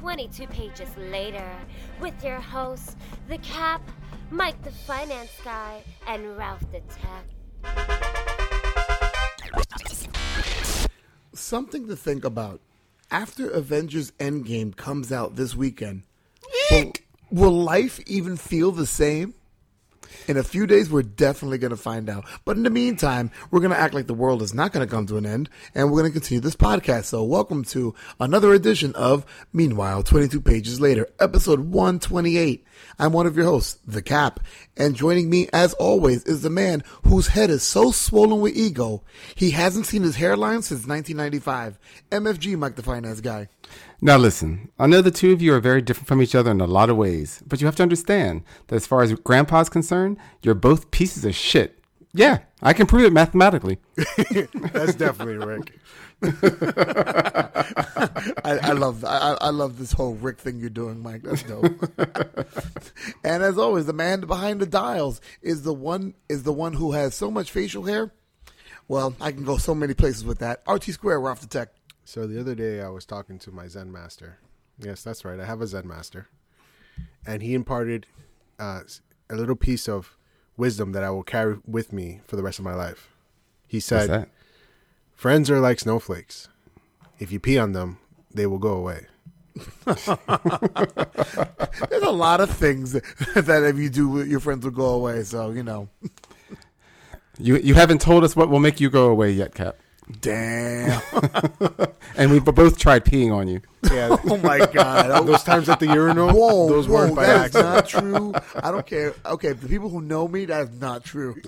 22 pages later with your hosts, The Cap, Mike the Finance Guy, and Ralph the Tech. Something to think about. After Avengers Endgame comes out this weekend, will, will life even feel the same? In a few days, we're definitely going to find out. But in the meantime, we're going to act like the world is not going to come to an end, and we're going to continue this podcast. So, welcome to another edition of Meanwhile, 22 Pages Later, episode 128. I'm one of your hosts, The Cap, and joining me, as always, is the man whose head is so swollen with ego, he hasn't seen his hairline since 1995. MFG Mike, the finance guy. Now, listen, I know the two of you are very different from each other in a lot of ways, but you have to understand that as far as Grandpa's concerned, you're both pieces of shit. Yeah, I can prove it mathematically. That's definitely Rick. I, I love I, I love this whole Rick thing you're doing, Mike. That's dope. and as always, the man behind the dials is the one is the one who has so much facial hair. Well, I can go so many places with that. RT Square, we're off the tech. So the other day I was talking to my Zen master. Yes, that's right. I have a Zen master. And he imparted uh, a little piece of wisdom that I will carry with me for the rest of my life. He What's said, that? Friends are like snowflakes. If you pee on them, they will go away. There's a lot of things that if you do, your friends will go away. So you know, You you haven't told us what will make you go away yet, Cap. Damn. And we've both tried peeing on you. Yeah. Oh my god. those times at the urinal, Whoa, those whoa, weren't by that is accident. not true. I don't care. Okay, the people who know me, that is not true.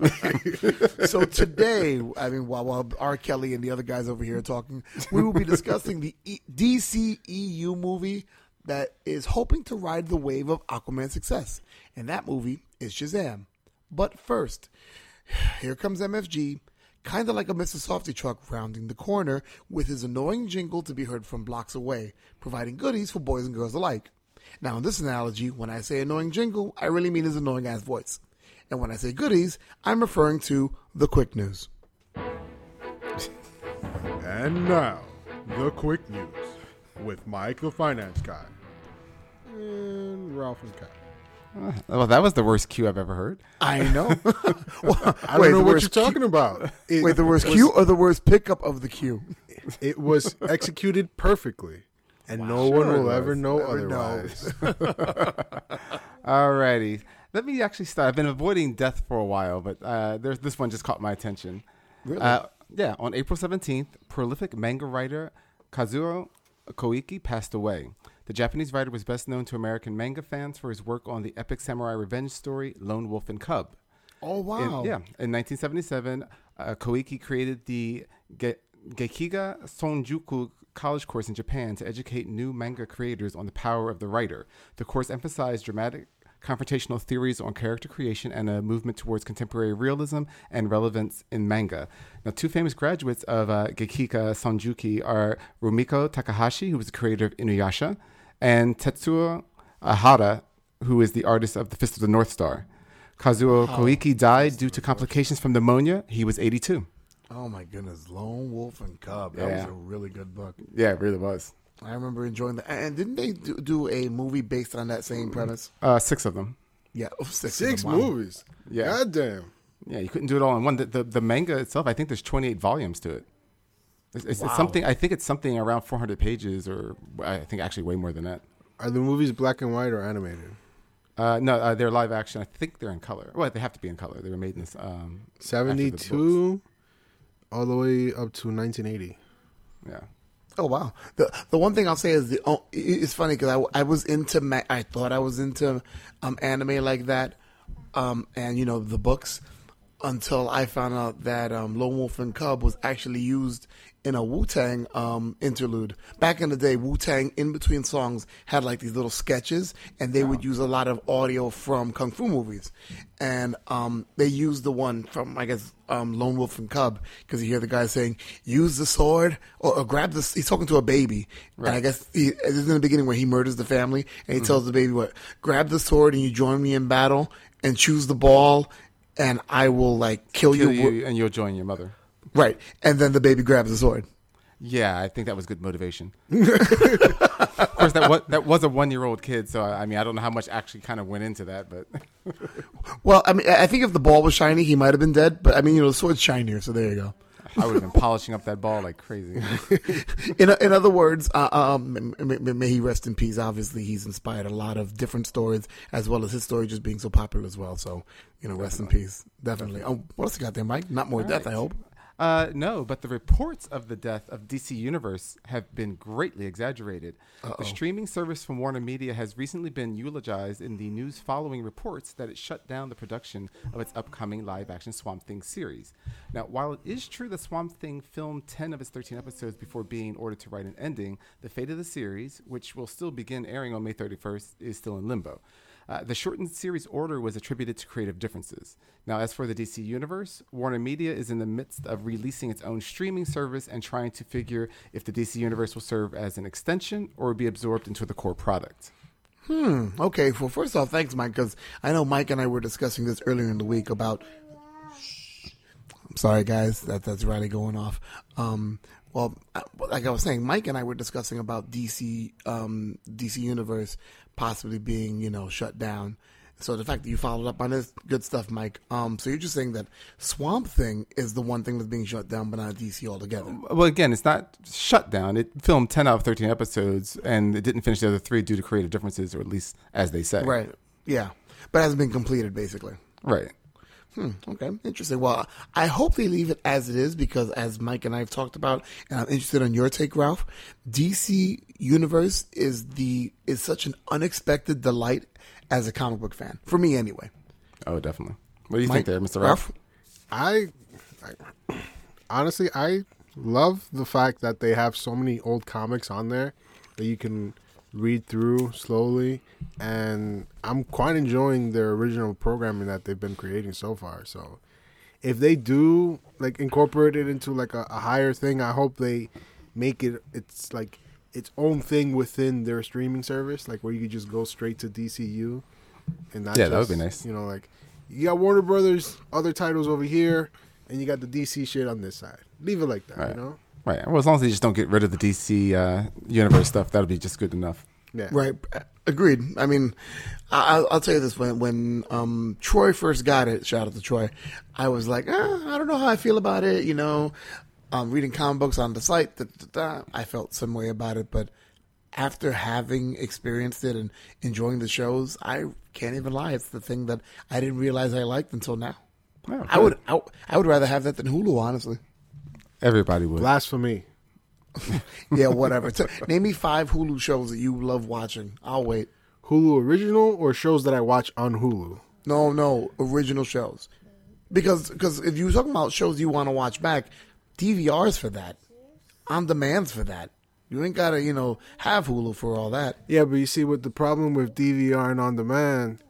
so today, I mean, while, while R. Kelly and the other guys over here are talking, we will be discussing the e- DCEU movie that is hoping to ride the wave of Aquaman's success, and that movie is Shazam. But first, here comes MFG, kind of like a Mr. Softy truck rounding the corner with his annoying jingle to be heard from blocks away, providing goodies for boys and girls alike. Now, in this analogy, when I say annoying jingle, I really mean his annoying ass voice. And when I say goodies, I'm referring to the quick news. And now, the quick news with Mike the Finance Guy and Ralph and Cat. Well, that was the worst cue I've ever heard. I know. Well, I don't know what you're talking about. It wait, the worst was- cue or the worst pickup of the cue? It was executed perfectly, and no one Sure it will ever know Never otherwise. Alrighty. Let me actually start. I've been avoiding death for a while, but uh, there's this one just caught my attention. Really? Uh, yeah, on April 17th, prolific manga writer Kazuo Koike passed away. The Japanese writer was best known to American manga fans for his work on the epic samurai revenge story Lone Wolf and Cub. Oh In- wow! yeah, in 1977, uh, Koike created the Ge- Gekiga Sonjuku college course in Japan to educate new manga creators on the power of the writer. The course emphasized dramatic confrontational theories on character creation and a movement towards contemporary realism and relevance in manga. Now, two famous graduates of uh, Gekiga Sonjuku are Rumiko Takahashi, who was the creator of Inuyasha, and Tetsuo Ahara, who is the artist of The Fist of the North Star. Kazuo Koike died due to complications from pneumonia. He was 82. Oh my goodness, Lone Wolf and Cub. That was a really good book. Yeah, it really was. I remember enjoying that. And didn't they do, do a movie based on that same premise? Uh, six of them. Yeah, oh, six, Six of them. Wow. movies. Yeah. God damn. Yeah, you couldn't do it all in one. The, the, the manga itself, I think there's 28 volumes to it. It's, it's, it's something. I think it's something around 400 pages, or I think actually way more than that. Are the movies black and white or animated? Uh, no, uh, they're live action. I think they're in color. Well, they have to be in color. They were made in this. Um, after the books. 72 all the way up to 1980. Yeah. Oh wow! The the one thing I'll say is the oh, it's funny because I, I was into I thought I was into um anime like that, um and you know the books, until I found out that um Lone Wolf and Cub was actually used in a Wu Tang um interlude. Back in the day, Wu Tang in between songs had like these little sketches, and they would use a lot of audio from kung fu movies, and um they used the one from I guess um Lone Wolf and Cub because you hear the guy saying use the sword or, or grab the. He's talking to a baby, and I guess he, this is in the beginning where he murders the family, and he Mm-hmm. tells the baby what grab the sword and you join me in battle and choose the ball. And I will like kill, Kill you. you, and you'll join your mother. Right. And then the baby grabs the sword. Yeah, I think that was good motivation. of course, that was that was a one year old kid, so I, I mean, I don't know how much actually kind of went into that, but Well, I mean, I think if the ball was shiny, he might have been dead. But I mean, you know, the sword's shinier, so there you go. I would have been polishing up that ball like crazy. In in other words, uh, um, may, may- may he rest in peace. Obviously, he's inspired a lot of different stories, as well as his story just being so popular as well. So, you know, rest in peace. Definitely. Oh, what else you got there, Mike? Not more death, I hope. Uh, no, but the reports of the death of DC Universe have been greatly exaggerated. The streaming service from Warner Media has recently been eulogized in the news following reports that it shut down the production of its upcoming live action Swamp Thing series. Now, while it is true that Swamp Thing filmed 10 of its 13 episodes before being ordered to write an ending, the fate of the series, which will still begin airing on May 31st, is still in limbo. Uh, the shortened series order was attributed to creative differences. Now, as for the DC Universe, Warner Media is in the midst of releasing its own streaming service and trying to figure if the DC Universe will serve as an extension or be absorbed into the core product. Hmm. Okay. Well, first off, thanks, Mike, because I know Mike and I were discussing this earlier in the week about. I'm sorry, guys. That that's Riley going off. Um. Well, like I was saying, Mike and I were discussing about DC, um, DC Universe possibly being, you know, shut down. So the fact that you followed up on this, good stuff, Mike. Um, so you're just saying that Swamp Thing is the one thing that's being shut down, but not DC altogether. Well, again, it's not shut down. It filmed 10 out of 13 episodes and it didn't finish the other three due to creative differences, or at least as they say. Right. Yeah. But it hasn't been completed, basically. Right. Hmm, okay, interesting. Well, I hope they leave it as it is because, as Mike and I have talked about, and I'm interested on your take, Ralph. DC Universe is the is such an unexpected delight as a comic book fan for me, anyway. Oh, definitely. What do you Mike- think there, Mr. Ralph? I, I honestly I love the fact that they have so many old comics on there that you can read through slowly and I'm quite enjoying their original programming that they've been creating so far. So if they do like incorporate it into like a, a higher thing, I hope they make it it's like its own thing within their streaming service, like where you could just go straight to DCU and not Yeah, that would be nice. You know, like you got Warner Brothers other titles over here, and you got the DC shit on this side. Leave it like that, Right. you know? Right. Well, as long as they just don't get rid of the DC uh, universe stuff, that'll be just good enough. Yeah. Right. Agreed. I mean, I, I'll- I'll tell you this: when when um, Troy first got it, shout out to Troy, I was like, ah, I don't know how I feel about it. You know, um, reading comic books on the site, da, da, da, I felt some way about it, but after having experienced it and enjoying the shows, I can't even lie. It's the thing that I didn't realize I liked until now. Oh, I would, I, I would rather have that than Hulu, honestly. Everybody would. Blasphemy. Yeah, whatever. So, name me five Hulu shows that you love watching. I'll wait. Hulu original or shows that I watch on Hulu? No, no, original shows. Because because if you're talking about shows you want to watch back, DVRs for that, on demands for that. You ain't gotta you know have Hulu for all that. Yeah, but you see, what the problem with DVR and on demand,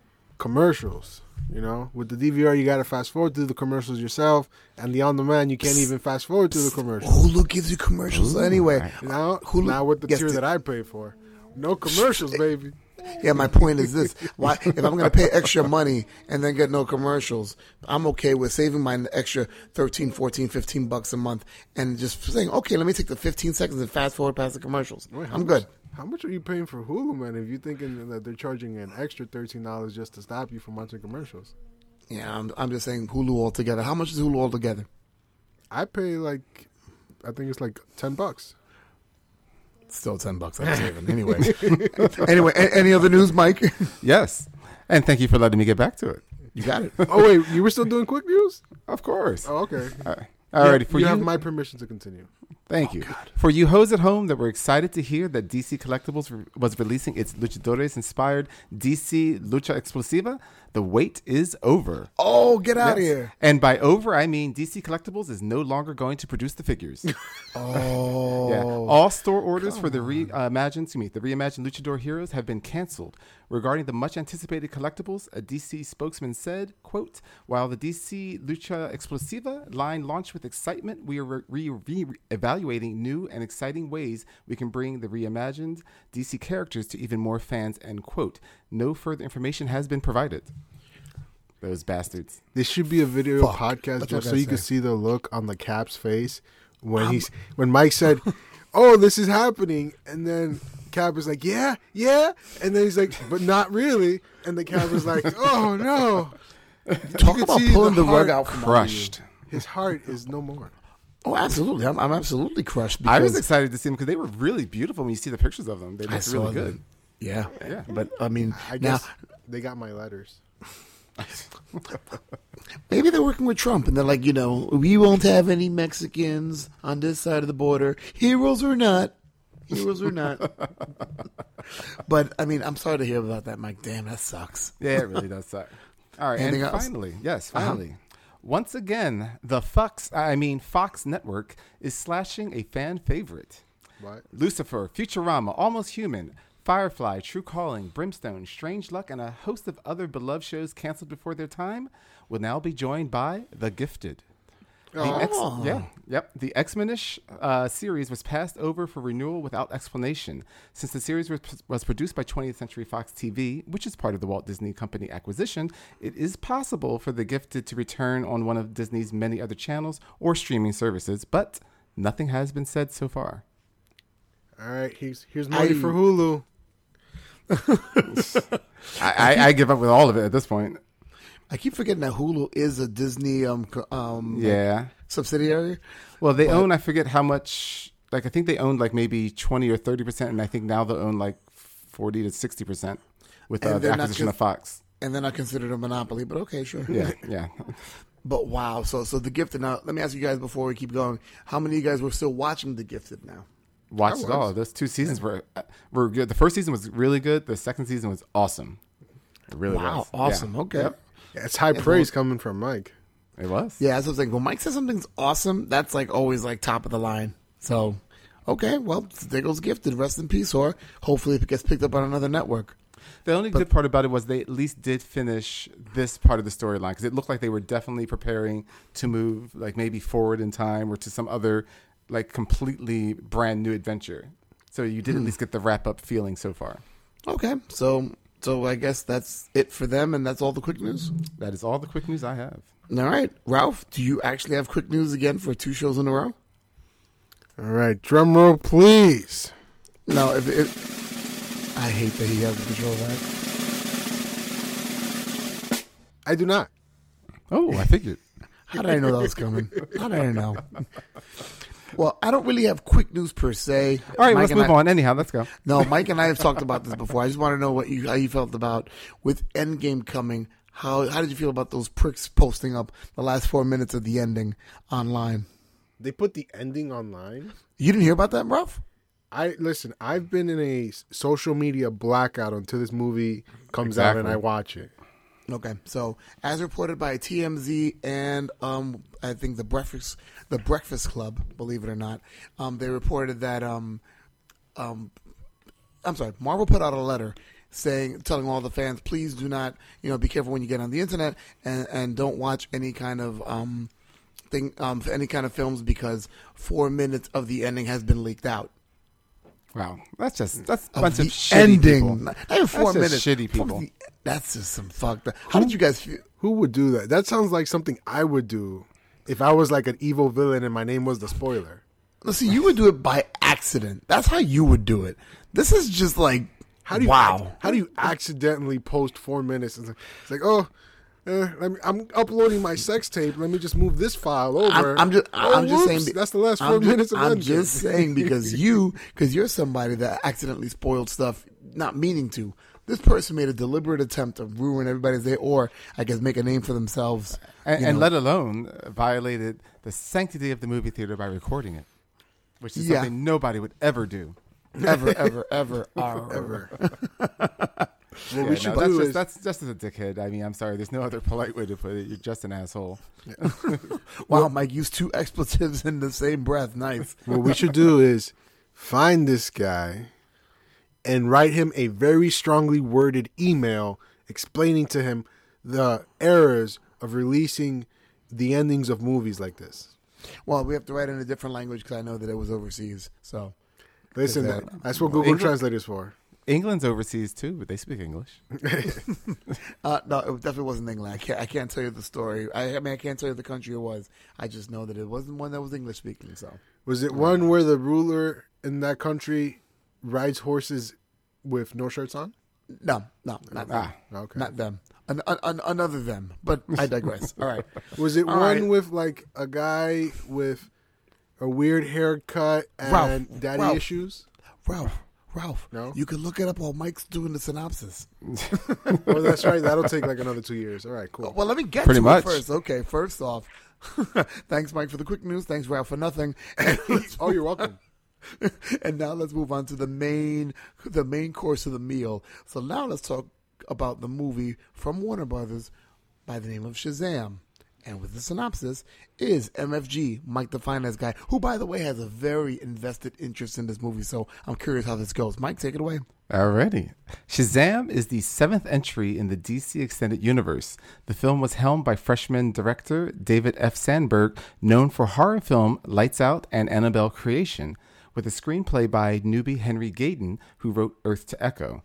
commercials. You know, with the DVR, you got to fast forward through the commercials yourself, and the on demand, you can't even fast forward through the commercials. Hulu gives you commercials anyway. Now, Hulu now with the gets tier to- that I pay for, no commercials, baby. Yeah, my point is this: why if I'm going to pay extra money and then get no commercials, I'm okay with saving my extra 13, 14, 15 bucks a month and just saying, okay, let me take the 15 seconds and fast forward past the commercials. Wait, I'm much- good. How much are you paying for Hulu, man? If you're thinking that they're charging an extra thirteen dollars just to stop you from watching commercials, Yeah, I'm, I'm just saying Hulu altogether. How much is Hulu altogether? I pay like, I think it's like ten bucks. Still ten bucks I'm saving anyway. anyway, a- any other news, Mike? Yes. And thank you for letting me get back to it. You got it. Oh wait, you were still doing quick news? Of course. Oh, okay. All right. Alrighty, for you you, have my permission to continue. Thank oh, you. For you hoes at home that were excited to hear that DC Collectibles re- was releasing its Luchadores inspired DC Lucha Explosiva, the wait is over. Oh, get out of here! And by over, I mean DC Collectibles is no longer going to produce the figures. Oh, Yeah. All store orders for the reimagined, excuse me, the reimagined Luchador heroes have been canceled. Regarding the much anticipated collectibles, a DC spokesman said, quote, while the DC Lucha Explosiva line launched with excitement, we are re- re- re- evaluating new and exciting ways we can bring the reimagined DC characters to even more fans, end quote. No further information has been provided. Those bastards. This should be a video Fuck. podcast That's just so you gotta can see the look on the Cap's face when he's when Mike said, "Oh, this is happening," and then Cap was like, "Yeah, yeah," and then he's like, "But not really," and the Cap was like, "Oh no." Talk about pulling the the, rug out from. Crushed. His heart is no more. Oh, absolutely. I'm, I'm absolutely crushed. I was excited to see them because they were really beautiful when you see the pictures of them. They I looked saw really them. good. Yeah, Yeah. But I mean, I now they got my letters. maybe they're working with Trump, and they're like, you know, we won't have any Mexicans on this side of the border, heroes or not. Heroes or not. but I mean, I'm sorry to hear about that, Mike. Damn, that sucks. Yeah, it really does suck. All right, Anything and else? finally, yes, Uh-huh. Once again, the Fox, I mean Fox Network is slashing a fan favorite. What? Lucifer, Futurama, Almost Human, Firefly, True Calling, Brimstone, Strange Luck, and a host of other beloved shows canceled before their time will now be joined by The Gifted. The X, Oh. yeah, yep. The X-Men-ish uh, series was passed over for renewal without explanation. Since the series was, was produced by 20th Century Fox TV, which is part of the Walt Disney Company acquisition, it is possible for The Gifted to return on one of Disney's many other channels or streaming services, but nothing has been said so far. All right, here's here's money I- for Hulu. I, I, I give up with all of it at this point. I keep forgetting that Hulu is a Disney um um Yeah. subsidiary. Well, they own, I forget how much, like, I think they owned like maybe 20 or 30%, and I think now they own like 40 to 60% with uh, the they're not acquisition just- of Fox. And then I considered a monopoly, but okay, sure. Yeah, yeah. But wow, so so the gifted. Now let me ask you guys before we keep going. How many of you guys were still watching the gifted now? Watched it all. Those two seasons were were good. The first season was really good. The second season was awesome. It really Wow, was. awesome. Yeah. Okay. Yep. Yeah, it's high praise coming from Mike. It was. Yeah, that's what I was like. When Mike says something's awesome, that's like always like top of the line. So, okay, well, there goes gifted. Rest in peace, or hopefully it gets picked up on another network. The only good part about it was they at least did finish this part of the storyline because it looked like they were definitely preparing to move, like maybe forward in time or to some other, like completely brand new adventure. So you did at hmm. least get the wrap up feeling so far. Okay, so so I guess that's it for them, and that's all the quick news. That is all the quick news I have. All right, Ralph, do you actually have quick news again for two shows in a row? All right, drum roll, please. No, if it. I hate that he has the control of that. I do not. Oh, I figured. How did I know that was coming? How did I know? Well, I don't really have quick news per se. All right, Mike let's move I- on. Anyhow, let's go. No, Mike and I have talked about this before. I just want to know what you how you felt about with Endgame coming. How how did you feel about those pricks posting up the last four minutes of the ending online? They put the ending online. You didn't hear about that, Ralph? I listen. I've been in a social media blackout until this movie comes out and I watch it. Okay, so as reported by TMZ and um, I think the Breakfast the Breakfast Club, believe it or not, um, they reported that um, um, I'm sorry, Marvel put out a letter saying, telling all the fans, please do not, you know, be careful when you get on the internet and and don't watch any kind of um thing, um, any kind of films because four minutes of the ending has been leaked out. Wow, that's just that's a bunch the of shitty ending, people. not even four That's just minutes. shitty people. the- that's just some fucked up. How did you guys feel? Who would do that? That sounds like something I would do if I was like an evil villain and my name was the spoiler. Let's see, you would do it by accident. That's how you would do it. This is just like, How do you wow. How do you accidentally post four minutes? It's like, it's like oh, uh, let me, I'm uploading my sex tape. Let me just move this file over. I'm, I'm just, Oh, I'm just saying. that's the last 4 I'm ju- minutes of I'm Endgame. just saying because you, because you're somebody that accidentally spoiled stuff, not meaning to. This person made a deliberate attempt to ruin everybody's day, or I guess make a name for themselves. and, and let alone uh, violated the sanctity of the movie theater by recording it, which is Yeah. something nobody would ever do. ever, ever, ever, ever. What Yeah, we should no, that's do just, is that's just as a dickhead. I mean, I'm sorry. There's no other polite way to put it. You're just an asshole. Wow, Mike used two expletives in the same breath. Nice. what we should do is find this guy and write him a very strongly worded email explaining to him the errors of releasing the endings of movies like this. Well, we have to write in a different language because I know that it was overseas. So Listen, that- that, that's what Google English- Translate is for. England's overseas too, but they speak English. Uh, no, it definitely wasn't England. I can't. I can't tell you the story. I, I mean, I can't tell you the country it was. I just know that it wasn't one that was English speaking. So Was it one where the ruler in that country rides horses with no shirts on? no, no, not them. Ah, okay. Not them. An, an, an, another them. But I digress. All right. Was it All one right. with like a guy with a weird haircut and Ralph, daddy Ralph. issues? Ralph. Ralph. No? You can look it up while Mike's doing the synopsis. Oh, that's right. That'll take like another two years. All right, cool. Well, let me get Pretty to much. it first. Okay, first off, thanks, Mike, for the quick news. Thanks, Ralph, for nothing. Oh, you're welcome. and now let's move on to the main the main course of the meal. So now let's talk about the movie from Warner Brothers by the name of Shazam. And with the synopsis is MFG, Mike the Finance Guy, who by the way has a very invested interest in this movie. So I'm curious how this goes. Mike, take it away. Alrighty. Shazam is the seventh entry in the DC Extended Universe. The film was helmed by freshman director David F. Sandberg, known for horror film Lights Out and Annabelle Creation, with a screenplay by newbie Henry Gayden, who wrote Earth to Echo.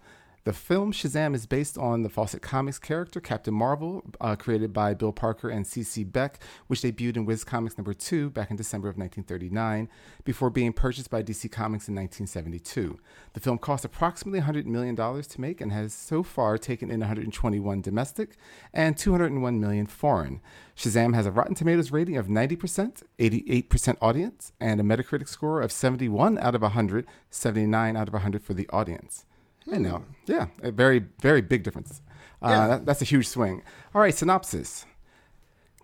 The film Shazam is based on the Fawcett Comics character Captain Marvel, uh, created by Bill Parker and C.C. Beck, which debuted in Whiz Comics number 2 back in December of 1939, before being purchased by DC Comics in 1972. The film cost approximately $100 million to make and has so far taken in 121 domestic and 201 million foreign. Shazam has a Rotten Tomatoes rating of 90%, 88% audience, and a Metacritic score of 71 out of 100, 79 out of 100 for the audience. I know. Yeah, a very, very big difference. Uh, Yeah. that- that's a huge swing. All right, synopsis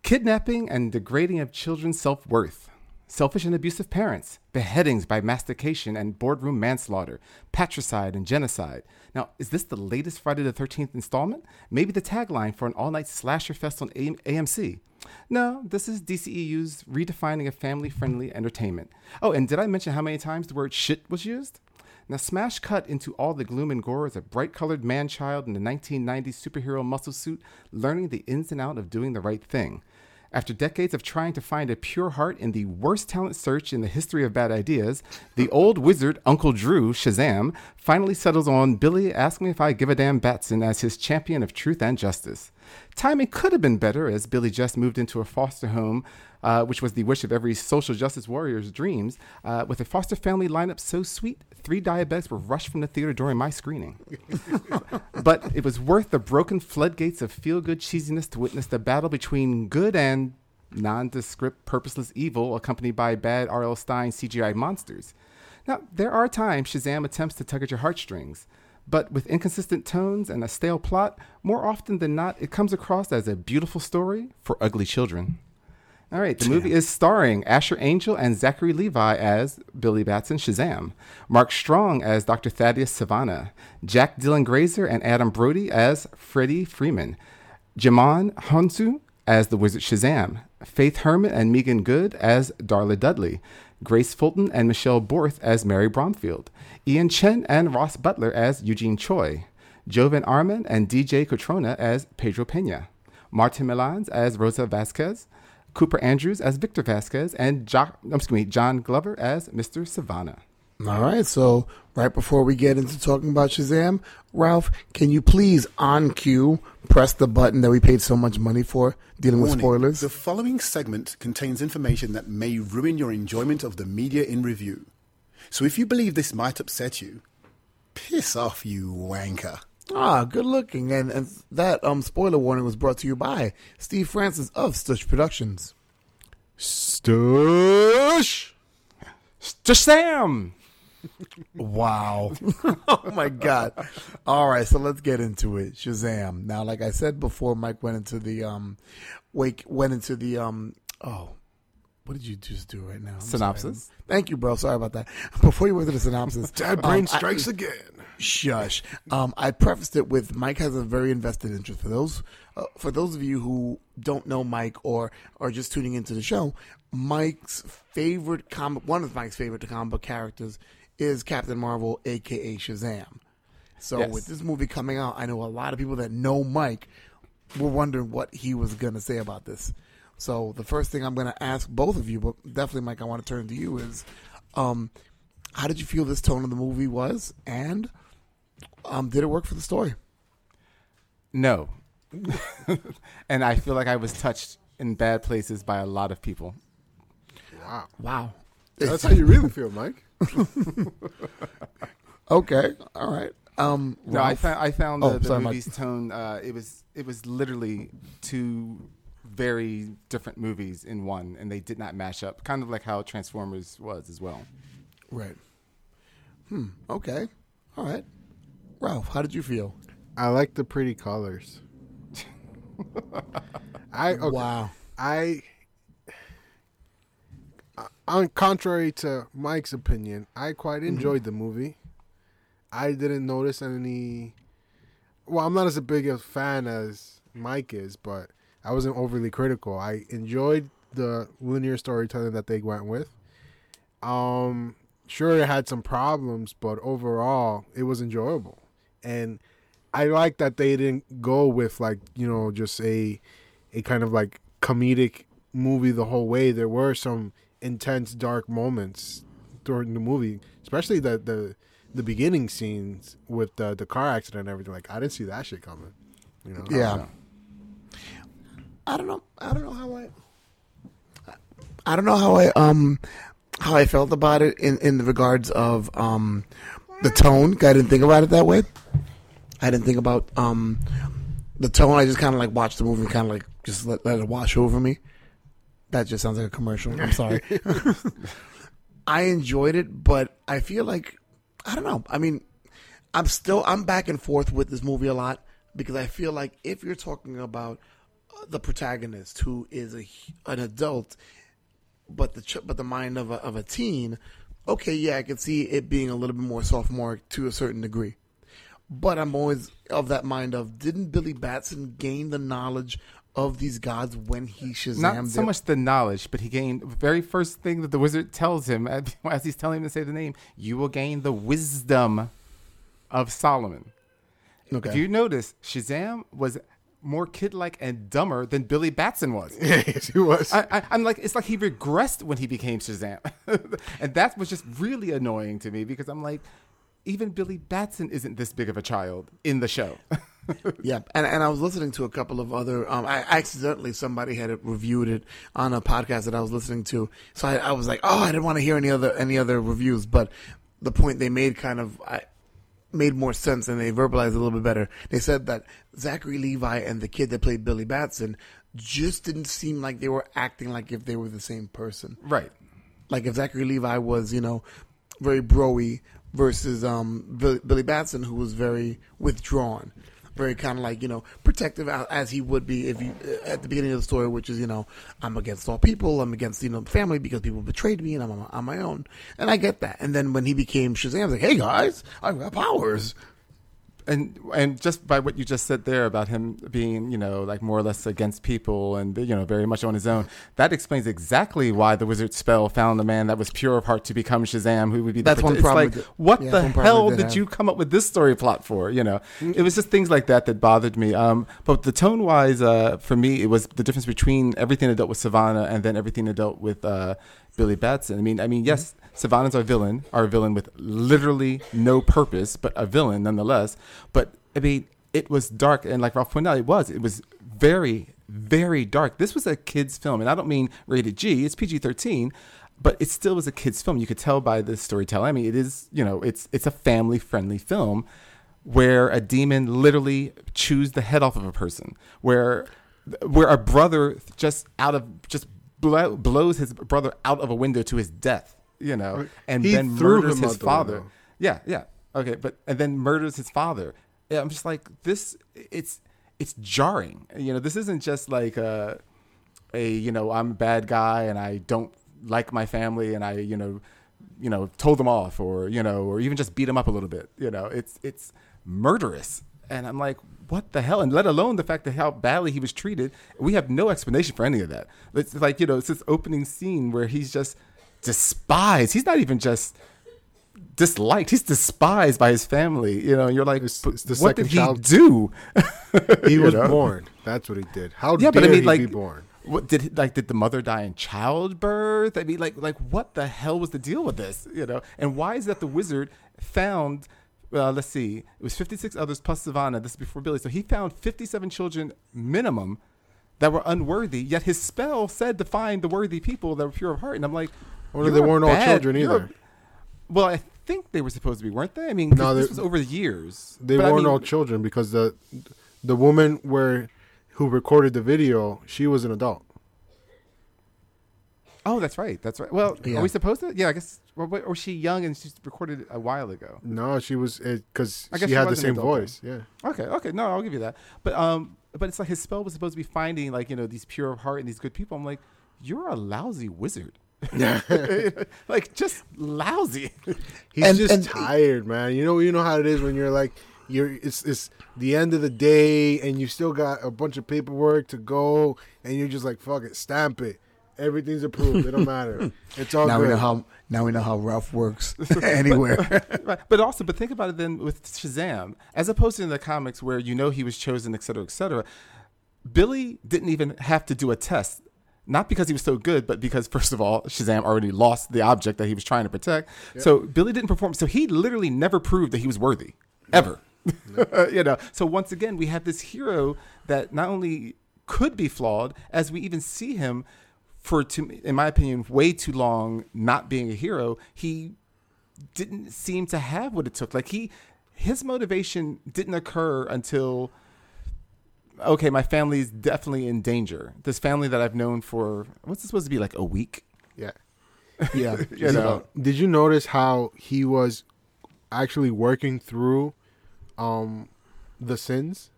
kidnapping and degrading of children's self worth, selfish and abusive parents, beheadings by mastication and boardroom manslaughter, patricide and genocide. Now, is this the latest Friday the 13th installment? Maybe the tagline for an all night slasher fest on AM- AMC? No, this is DCEU's redefining of family friendly entertainment. Oh, and did I mention how many times the word shit was used? Now, smash cut into all the gloom and gore as a bright colored man child in a 1990s superhero muscle suit, learning the ins and out of doing the right thing. After decades of trying to find a pure heart in the worst talent search in the history of bad ideas, the old wizard Uncle Drew, Shazam, finally settles on Billy Ask Me If I Give a Damn Batson as his champion of truth and justice. Timing could have been better as Billy just moved into a foster home, uh, which was the wish of every social justice warrior's dreams. Uh, with a foster family lineup so sweet, three diabetics were rushed from the theater during my screening. but it was worth the broken floodgates of feel good cheesiness to witness the battle between good and nondescript, purposeless evil accompanied by bad R.L. Stine CGI monsters. Now, there are times Shazam attempts to tug at your heartstrings, but with inconsistent tones and a stale plot, more often than not, it comes across as a beautiful story for ugly children. All right, the movie is starring Asher Angel and Zachary Levi as Billy Batson Shazam, Mark Strong as Dr. Thaddeus Sivana, Jack Dylan Grazer and Adam Brody as Freddie Freeman, Djimon Hounsou as the Wizard Shazam, Faith Herman and Meagan Good as Darla Dudley, Grace Fulton and Michelle Borth as Mary Bromfield, Ian Chen and Ross Butler as Eugene Choi, Jovan Armand and DJ Cotrona as Pedro Pena, Martin Milans as Rosa Vasquez, Cooper Andrews as Victor Vasquez, and jo- excuse me, John Glover as Mr. Sivana. All right, so right before we get into talking about Shazam, Ralph, can you please on cue press the button that we paid so much money for dealing with spoilers? The following segment contains information that may ruin your enjoyment of the media in review. So if you believe this might upset you, piss off, you wanker. Ah, good looking. And, and that um spoiler warning was brought to you by Steve Francis of Stush Productions. Stush. Shazam! Wow. oh my God. All right, so let's get into it. Shazam. Now, like I said before, Mike went into the um wake went into the um oh what did you just do right now? I'm Synopsis? sorry. Thank you, bro. Sorry about that. Before you went to the synopsis, Dad brain um, I- strikes again. Shush. Um, I prefaced it with Mike has a very invested interest. For those, uh, for those of you who don't know Mike or are just tuning into the show, Mike's favorite comic, one of Mike's favorite comic book characters, is Captain Marvel, aka Shazam. So Yes. with this movie coming out, I know a lot of people that know Mike were wondering what he was going to say about this. So the first thing I'm going to ask both of you, but definitely Mike, I want to turn to you is, um, how did you feel this tone of the movie was, and Um, did it work for the story? No. and I feel like I was touched in bad places by a lot of people. Wow. Wow. That's how you really feel, Mike. Okay. All right. Um, No, I Ralph? found I found Oh, the, the sorry, Mike. movie's tone. Uh, it was it was literally two very different movies in one, and they did not mash up. Kind of like how Transformers was as well. Right. Hmm. Okay. All right. Ralph, how did you feel? I like the pretty colors. I okay, Wow. I uh, on contrary to Mike's opinion, I quite Mm-hmm. enjoyed the movie. I didn't notice any. Well, I'm not as big a fan as Mike is, but I wasn't overly critical. I enjoyed the linear storytelling that they went with. Um, sure, it had some problems, but overall, it was enjoyable. And I like that they didn't go with like you know just a a kind of like comedic movie the whole way. There were some intense, dark moments during the movie, especially the the the beginning scenes with the the car accident and everything. Like I didn't see that shit coming. You know? Yeah. I don't know. I don't know how I. I don't know how I um how I felt about it in in the regards of um the tone. I didn't think about it that way. I didn't think about um the tone. I just kind of like watched the movie and kind of like just let, let it wash over me. That just sounds like a commercial. I'm sorry. I enjoyed it, but I feel like I don't know. I mean, I'm still I'm back and forth with this movie a lot because I feel like if you're talking about the protagonist who is a an adult, but the ch- but the mind of a of a teen, okay, yeah, I can see it being a little bit more sophomore to a certain degree. But I'm always of that mind of didn't Billy Batson gain the knowledge of these gods when he Shazam? Not so them? much the knowledge, but he gained the very first thing that the wizard tells him as, as he's telling him to say the name. You will gain the wisdom of Solomon. Okay. If you notice, Shazam was more kid-like and dumber than Billy Batson was. yes, he was. I, I, I'm like, it's like he regressed when he became Shazam, and that was just really annoying to me because I'm like, even Billy Batson isn't this big of a child in the show. Yeah, and and I was listening to a couple of other. Um, I accidentally somebody had reviewed it on a podcast that I was listening to, so I, I was like, oh, I didn't want to hear any other any other reviews, but the point they made kind of I, made more sense and they verbalized it a little bit better. They said that Zachary Levi and the kid that played Billy Batson just didn't seem like they were acting like if they were the same person. right. Like if Zachary Levi was, you know, very broy versus um, Billy, Billy Batson, who was very withdrawn, very kind of like you know protective as he would be if you uh, at the beginning of the story, which is you know I'm against all people, I'm against you know family because people betrayed me and I'm on- on my own, and I get that. And then when he became Shazam, I was like, hey guys, I've got powers. And and just by what you just said there about him being you know like more or less against people and you know very much on his own that explains exactly why the wizard spell found a man that was pure of heart to become shazam who would be the That's one problem it's like what Yeah, the that's one problem hell did you come up with this story plot for you know? It was just things like that that bothered me um but the tone wise uh for me it was the difference between everything that dealt with sivana and then everything that dealt with uh billy batson i mean i mean mm-hmm. yes sivana's our villain our villain with literally no purpose but a villain nonetheless but I mean, it was dark, and like Ralph pointed out, it was. It was very, very dark. This was a kids' film, and I don't mean rated G. It's PG thirteen, but it still was a kids' film. You could tell by the storytelling. I mean, it is. You know, it's it's a family friendly film where a demon literally chews the head off of a person, where where a brother just out of just blow, blows his brother out of a window to his death. You know, and He then murders his father. Yeah, yeah. Okay, but and then murders his father. Yeah, I'm just like this. It's it's jarring. You know, this isn't just like a, a you know I'm a bad guy and I don't like my family and I you know, you know told them off or you know or even just beat them up a little bit. You know, it's it's murderous. And I'm like, what the hell? And let alone the fact that how badly he was treated. We have no explanation for any of that. It's like you know, it's this opening scene where he's just despised. He's not even just disliked. He's despised by his family. You know, you're like, It's- it's what did he child- do? he was know? born. That's what he did. How Yeah, but I mean, he like, be born? what did like did the mother die in childbirth? I mean, like like what the hell was the deal with this? You know, and why is that the wizard found well, let's see. It was 56 others plus Sivana. This is before Billy. So he found 57 children minimum that were unworthy. Yet his spell said to find the worthy people that were pure of heart. And I'm like, Well, they weren't all bad- children you're either. well, I think they were supposed to be, weren't they? I mean, No, this was over the years. They But weren't mean, all children because the the woman where who recorded the video, she was an adult. Oh, that's right. That's right. Well, Yeah. are we supposed to? Yeah, I guess. Or, or was she young and she recorded it a while ago? No, she was because I guess she she had the same adult then. voice. Yeah. Okay, okay, no, I'll give you that. But um, but it's like his spell was supposed to be finding like you know these pure of heart and these good people. I'm like, you're a lousy wizard. Yeah. like just lousy. He's And- just and- tired, man. You know, you know how it is when you're like, you're it's it's the end of the day and you still got a bunch of paperwork to go, and you're just like, fuck it, stamp it. Everything's approved. It don't matter. It's all now good. we know how now we know how Ralph works anywhere. right. But also, but think about it then with Shazam, as opposed to in the comics where you know he was chosen, et cetera, et cetera. Billy didn't even have to do a test. Not because he was so good, but because first of all, Shazam already lost the object that he was trying to protect. So Billy didn't perform. So he literally never proved that he was worthy, ever. you know. So once again, we have this hero that not only could be flawed, as we even see him for, to, in my opinion, way too long not being a hero. He didn't seem to have what it took. Like he, his motivation didn't occur until, okay, my family's definitely in danger. This family that I've known for what's this supposed to be like a week? yeah. yeah, You know, Did you notice how he was actually working through um the sins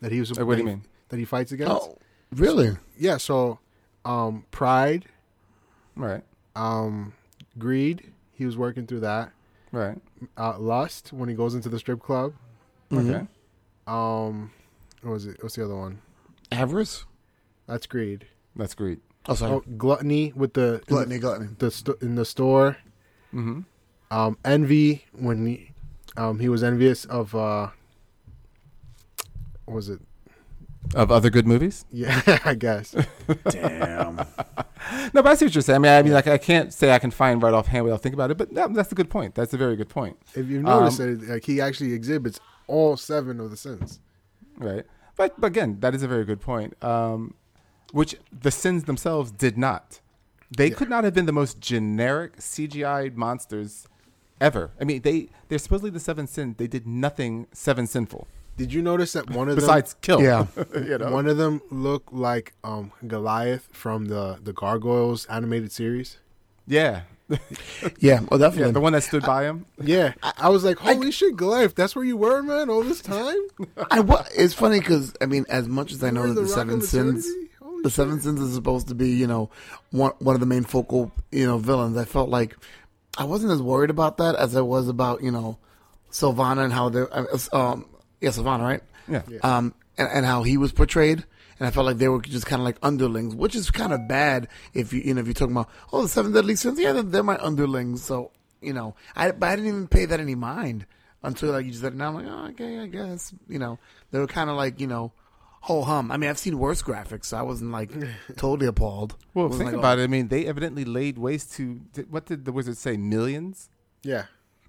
that he was what do you mean? that he fights against? Oh, really? Yeah, so um pride, right, um greed, he was working through that. right, Uh lust when he goes into the strip club. okay, Um what was it? What's the other one? Avarice? That's greed. that's greed. Oh, sorry. Oh, gluttony with the gluttony, gluttony. the sto- in the store. Mm-hmm. Um envy when he um he was envious of uh what was it? Of other good movies? Yeah, I guess. Damn. No, but I see what you're saying. I mean, I mean, like I can't say I can find right offhand without thinking about it, but that, that's a good point. That's a very good point. If you notice Um, that, like he actually exhibits all seven of the sins. Right. But, but again, that is a very good point. Um, which the sins themselves did not. They Yeah. could not have been the most generic CGI monsters ever. I mean, they they're supposedly the seven sins. They did nothing seven sinful Did you notice that one of the besides kill. Yeah. you know. one of them looked like um Goliath from the the Gargoyles animated series? yeah. Yeah, oh, Yeah, definitely. the one that stood by him. Yeah, I, was like, holy shit, Goliath! That's where you were, man, all this time. I, wa- it's funny because I mean, as much as I know that the the Seven Sins, Holy the shit. Seven Sins is supposed to be, you know, one one of the main focal, you know, villains. I felt like I wasn't as worried about that as I was about, you know, Sylvana and how they, um, yeah, Sylvana, right? Yeah. Um, and, and how he was portrayed. And I felt like they were just kind of like underlings, which is kind of bad if you, you know, if you're talking about, oh, the seven deadly sins. Yeah, they're, they're my underlings. So, you know, I, but I didn't even pay that any mind until like you just said it. Now I'm like, oh, okay, I guess, you know, they were kind of like, you know, ho hum. I mean, I've seen worse graphics, so I wasn't like totally appalled. Well, think like, about oh. it. I mean, they evidently laid waste to did- what did the wizard say? Millions Yeah,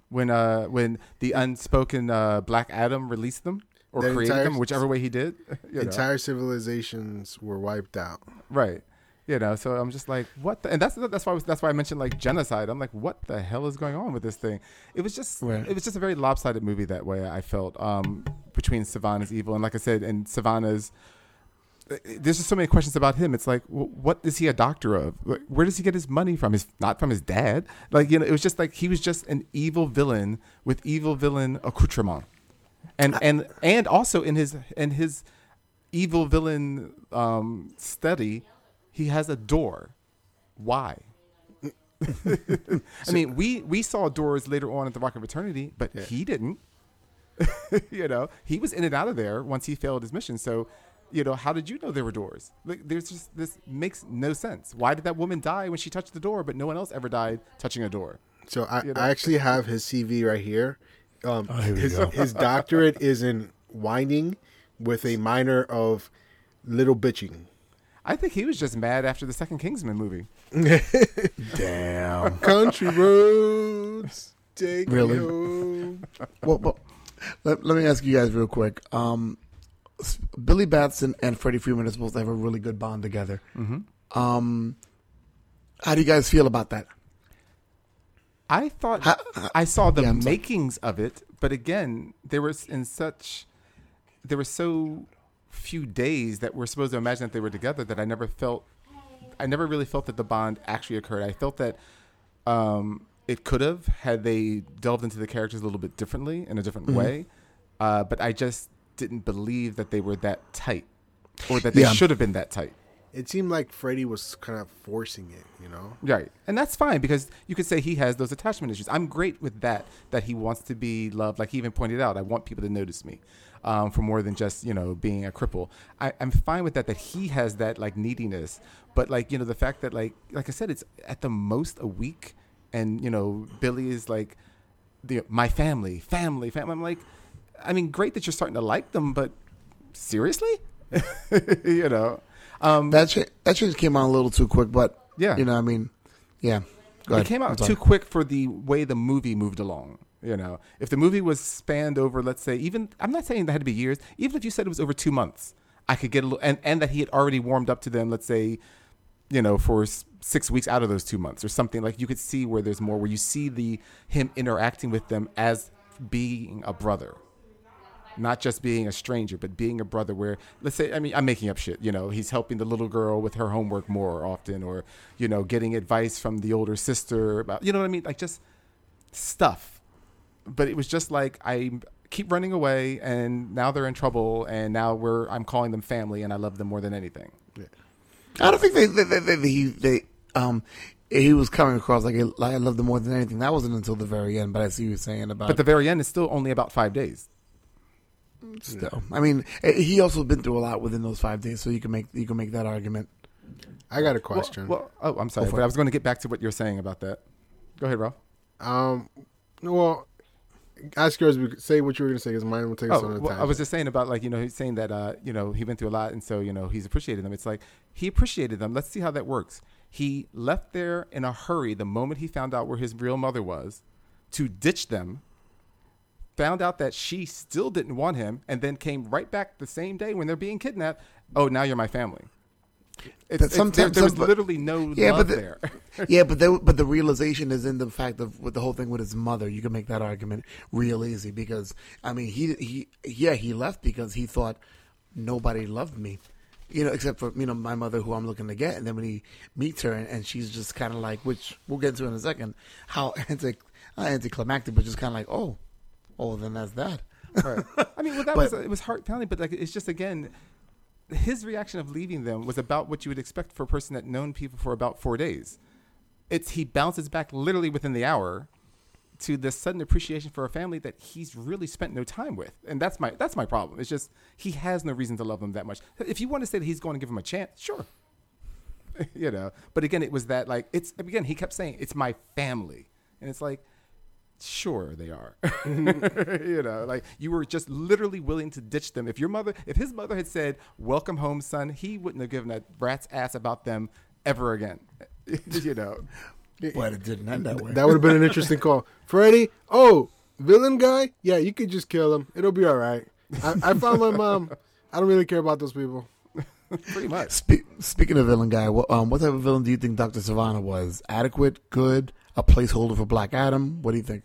when uh when the unspoken uh, Black Adam released them or Their created entire- them, whichever way he did. you know. entire civilizations were wiped out. Right. You know, so I'm just like, what? The, and that's that's why I was, that's why I mentioned like genocide. I'm like, what the hell is going on with this thing? It was just Right. it was just a very lopsided movie that way. I felt um, between Sivana's evil and like I said, and Sivana's. There's just so many questions about him. It's like, wh- what is he a doctor of? Like, Where does he get his money from? His not from his dad. Like you know, it was just like he was just an evil villain with evil villain accoutrement, and and and also in his in his evil villain um, study, he has a door. Why? I mean, we we saw doors later on at the Rock of Eternity, but he didn't. you know, he was in and out of there once he failed his mission. So, you know, how did you know there were doors? Like, there's just this makes no sense. Why did that woman die when she touched the door, but no one else ever died touching a door? So I, You know? I actually have his CV right here. Um, Oh, here his, his doctorate is in whining with a minor of little bitching. I think he was just mad after the second Kingsman movie. Damn. Country roads. Take Really? me home. Well, well let, let me ask you guys real quick. Um, s- Billy Batson and Freddie Freeman are supposed to have a really good bond together. Mm-hmm. Um, how do you guys feel about that? I thought Ha- I saw the Yeah, I'm sorry. makings of it, but again, there was in such there were so few days that we're supposed to imagine that they were together that I never felt I never really felt that the bond actually occurred. I felt that um, it could have had they delved into the characters a little bit differently in a different Mm-hmm. way, uh, but I just didn't believe that they were that tight or that they Yeah. should have been that tight. It seemed like Freddie was kind of forcing it, you know. Right. And that's fine because you could say he has those attachment issues. I'm great with that, that he wants to be loved. Like he even pointed out, I want people to notice me um, for more than just, you know, being a cripple. I, I'm fine with that, that he has that like neediness. But like, you know, the fact that like, like I said, it's at the most a week and, you know, Billy is like, the, my family, family, family. I'm like, I mean, great that you're starting to like them, but seriously? you know? Um, That cha- that change came out a little too quick, but Yeah. you know, I mean, yeah. It came out too quick for the way the movie moved along. You know, if the movie was spanned over, let's say, even I'm not saying that had to be years. Even if you said it was over two months, I could get a little, and and that he had already warmed up to them. Let's say, you know, for six weeks out of those two months or something. Like you could see where there's more, where you see the him interacting with them as being a brother not just being a stranger, but being a brother. Where let's say, I mean, I'm making up shit. You know, he's helping the little girl with her homework more often, or you know, getting advice from the older sister about, you know what I mean, like just stuff. But it was just like I keep running away, and now they're in trouble, and now we're I'm calling them family, and I love them more than anything. Yeah. I don't think they they, they, they, he they um he was coming across like, like I love them more than anything. That wasn't until the very end, but I see what you're saying about. But the very end is still only about five days. Still, I mean, eh, he also been through a lot within those five days, so you can make you can make that argument. I got a question. Well, oh, I'm sorry, but it. I was going to get back to what you're saying about that. Go ahead, Ralph. um, well, ask yours. Say what you were going to say, because mine will take us Oh, on a well, tangent. I was just saying about like you know he's saying that uh you know he went through a lot and so you know he's appreciated them. It's like he appreciated them. Let's see how that works. He left there in a hurry the moment he found out where his real mother was, to ditch them. Found out that she still didn't want him, and then came right back the same day when they're being kidnapped. Oh, now you're my family. It's, it's- there, sometimes- there was some- literally no Yeah, love but the- there. yeah, but they, but the realization is in the fact of with the whole thing with his mother. You can make that argument real easy because I mean he he yeah he left because he thought nobody loved me, you know, except for you know my mother who I'm looking to get. And then when he meets her and, and she's just kind of like, which we'll get into in a second, how anti anticlimactic, but just kind of like, oh, oh, then that's that. Right. I mean, well, that But- was it was heart pounding, but like it's just again, his reaction of leaving them was about what you would expect for a person that known people for about four days. It's he bounces back literally within the hour to this sudden appreciation for a family that he's really spent no time with, and that's my that's my problem. It's just he has no reason to love them that much. If you want to say that he's going to give him a chance, sure. you know, but again, it was that like it's again he kept saying it's my family, and it's like sure they are you know like you were just literally willing to ditch them if your mother if his mother had said welcome home son he wouldn't have given a rat's ass about them ever again you know But it didn't end that way. that would have been an interesting call, Freddie. Oh, villain guy. Yeah, you could just kill him. It'll be all right. I, I found my mom. I don't really care about those people. pretty much Spe- speaking of villain guy, what, um, what type of villain do you think Doctor Sivana was? Adequate, good, a placeholder for Black Adam? What do you think?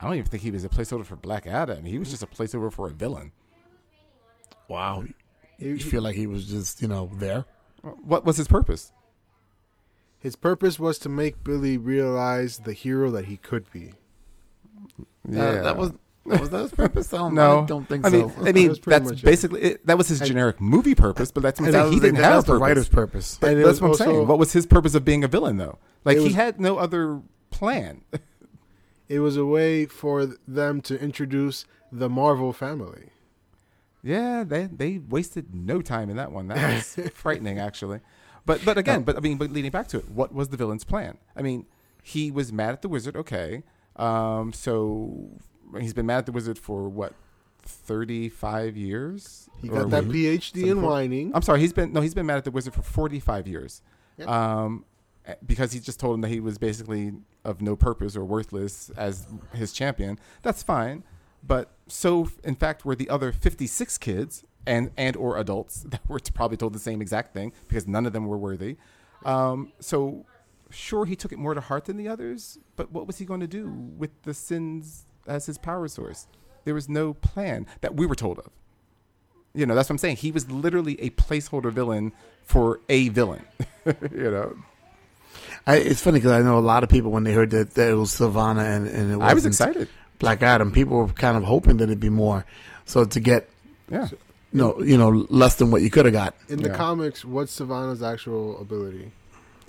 i don't even think he was a placeholder for black adam he was just a placeholder for a villain Wow, you feel like he was just you know there? what was his purpose His purpose was to make Billy realize the hero that he could be. Uh, that was that was that his purpose. I don't, no I don't think i so. mean i mean That's that's much it. basically it. that was his generic movie purpose but that's what I'm that saying. was, he didn't that have was a the writer's purpose. But that's was what I'm also- saying. What was his purpose of being a villain, though? Like It he was- had no other plan. It was a way for them to introduce the Marvel family. yeah, they they wasted no time in that one. That was frightening, actually. But but again, but I mean, but leading back to it, what was the villain's plan? I mean, he was mad at the wizard. Okay, um, so he's been mad at the wizard for what thirty five years. He got that PhD in whining. I'm sorry, he's been no, he's been mad at the wizard for forty five years. Um, uh, because he just told him that he was basically of no purpose or worthless as his champion. That's fine, but so in fact were the other 56 kids and and or adults that were probably told the same exact thing because none of them were worthy. Um, so sure he took it more to heart than the others, but what was he going to do with the sins as his power source? There was no plan that we were told of. You know, that's what I'm saying. He was literally a placeholder villain for a villain. you know, I, it's funny because I know a lot of people when they heard that, that it was Sivana and, and it I was excited. Black Adam, people were kind of hoping that it'd be more. So to get Yeah. no, you know, less than what you could have got. In the Yeah. comics, what's Sivana's actual ability?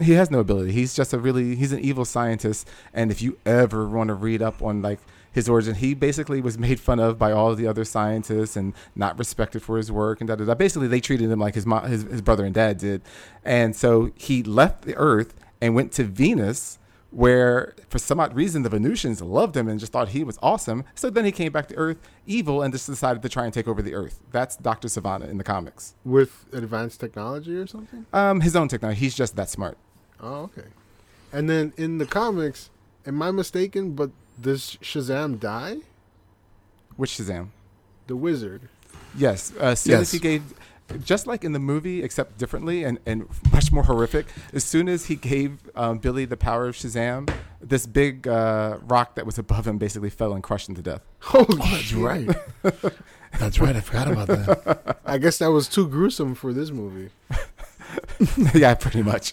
He has no ability. He's just a really he's an evil scientist. And if you ever want to read up on like his origin, he basically was made fun of by all the other scientists and not respected for his work and da da da. Basically, they treated him like his mo- his his brother and dad did. And so he left the Earth and went to Venus. Where, for some odd reason, the Venusians loved him and just thought he was awesome. So then he came back to Earth, evil, and just decided to try and take over the Earth. That's Doctor Sivana in the comics. With advanced technology or something? Um, his own technology. He's just that smart. Oh, okay. And then in the comics, am I mistaken? But does Shazam die? Which Shazam? The wizard. Yes. Uh, as soon as he gave, just like in the movie, except differently and, and much more horrific, as soon as he gave um, Billy the power of Shazam, this big uh, rock that was above him basically fell and crushed him to death. Holy Oh, that's shit. right. that's right. I forgot about that. I guess that was too gruesome for this movie. yeah, pretty much.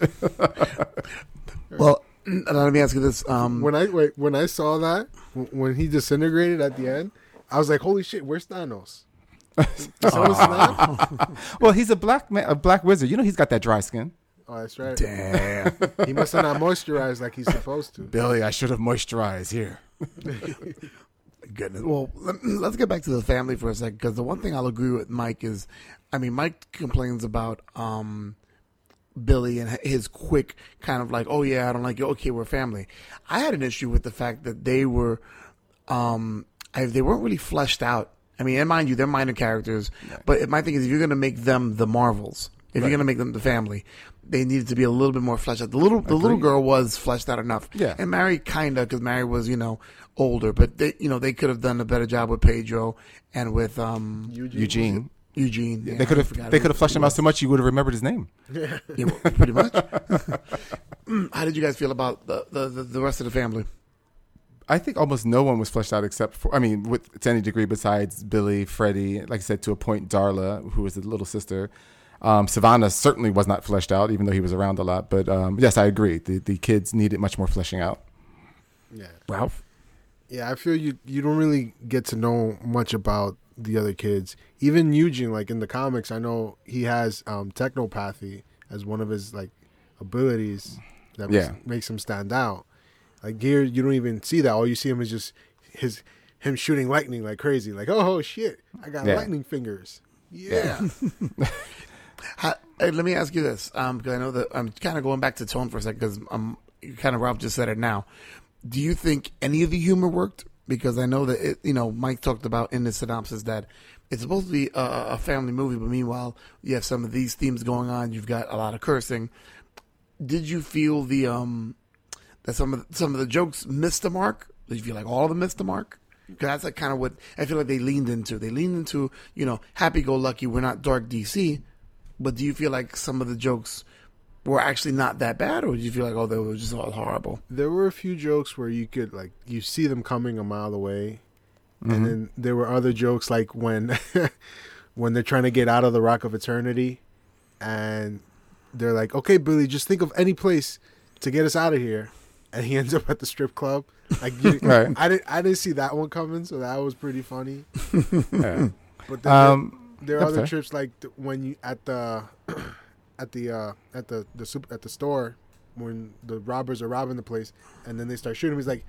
Well, let me ask you this. Um, When I wait, when I saw that, when he disintegrated at the end, I was like, "Holy shit, where's Thanos?" Did someone snap? well, he's a black man, a black wizard. You know, he's got that dry skin. Oh, that's right. damn. He must have not moisturized like he's supposed to. Billy, I should have moisturized here. Goodness. Well, let- let's get back to the family for a second because the one thing I'll agree with Mike is, I mean, Mike complains about um, Billy and his quick kind of like, oh yeah, I don't like you. Okay, we're family. I had an issue with the fact that they were, um, I, they weren't really fleshed out. I mean, and mind you, they're minor characters, but my thing is, if you're going to make them the Marvels, if you're going to make them the family, they needed to be a little bit more fleshed out. The little, the little girl was fleshed out enough. Yeah. And Mary kinda, because Mary was, you know, older, but they, you know, they could have done a better job with Pedro and with um Eugene. Eugene. Yeah, they could have forgot they could have fleshed who him out so much you would have remembered his name. Yeah, well, pretty much. How did you guys feel about the, the, the, the rest of the family? I think almost no one was fleshed out except for, I mean, with to any degree besides Billy, Freddie, like I said, to a point, Darla, who was the little sister. Um, Sivana certainly was not fleshed out, even though he was around a lot. But um, yes, I agree. The, the kids needed much more fleshing out. Yeah, Ralph? yeah. I feel you. You don't really get to know much about the other kids. Even Eugene, like in the comics, I know he has um, technopathy as one of his like abilities that Yeah. makes, makes him stand out. Like here, you don't even see that. All you see him is just his him shooting lightning like crazy. Like oh shit, I got Yeah. lightning fingers. Yeah. How, hey, let me ask you this, um, because I know that I'm kind of going back to tone for a second, because um, kind of Ralph just said it now. Do you think any of the humor worked? Because I know that it, you know Mike talked about in the synopsis that it's supposed to be a, a family movie, but meanwhile you have some of these themes going on. You've got a lot of cursing. Did you feel the um that some of the, some of the jokes missed the mark? Did you feel like all of them missed the mark? Because that's like kind of what I feel like they leaned into. They leaned into you know happy go lucky. We're not dark DC, but do you feel like some of the jokes were actually not that bad, or did you feel like oh they were just all horrible? there were a few jokes where you could like you see them coming a mile away and then there were other jokes like when when they're trying to get out of the rock of eternity and they're like okay billy just think of any place to get us out of here and he ends up at the strip club like you, Right. i didn't i didn't see that one coming so that was pretty funny Yeah. but then Um, there, there are other fair. trips like when you at the at the uh at the the super, at the store when the robbers are robbing the place and then they start shooting. Him he's like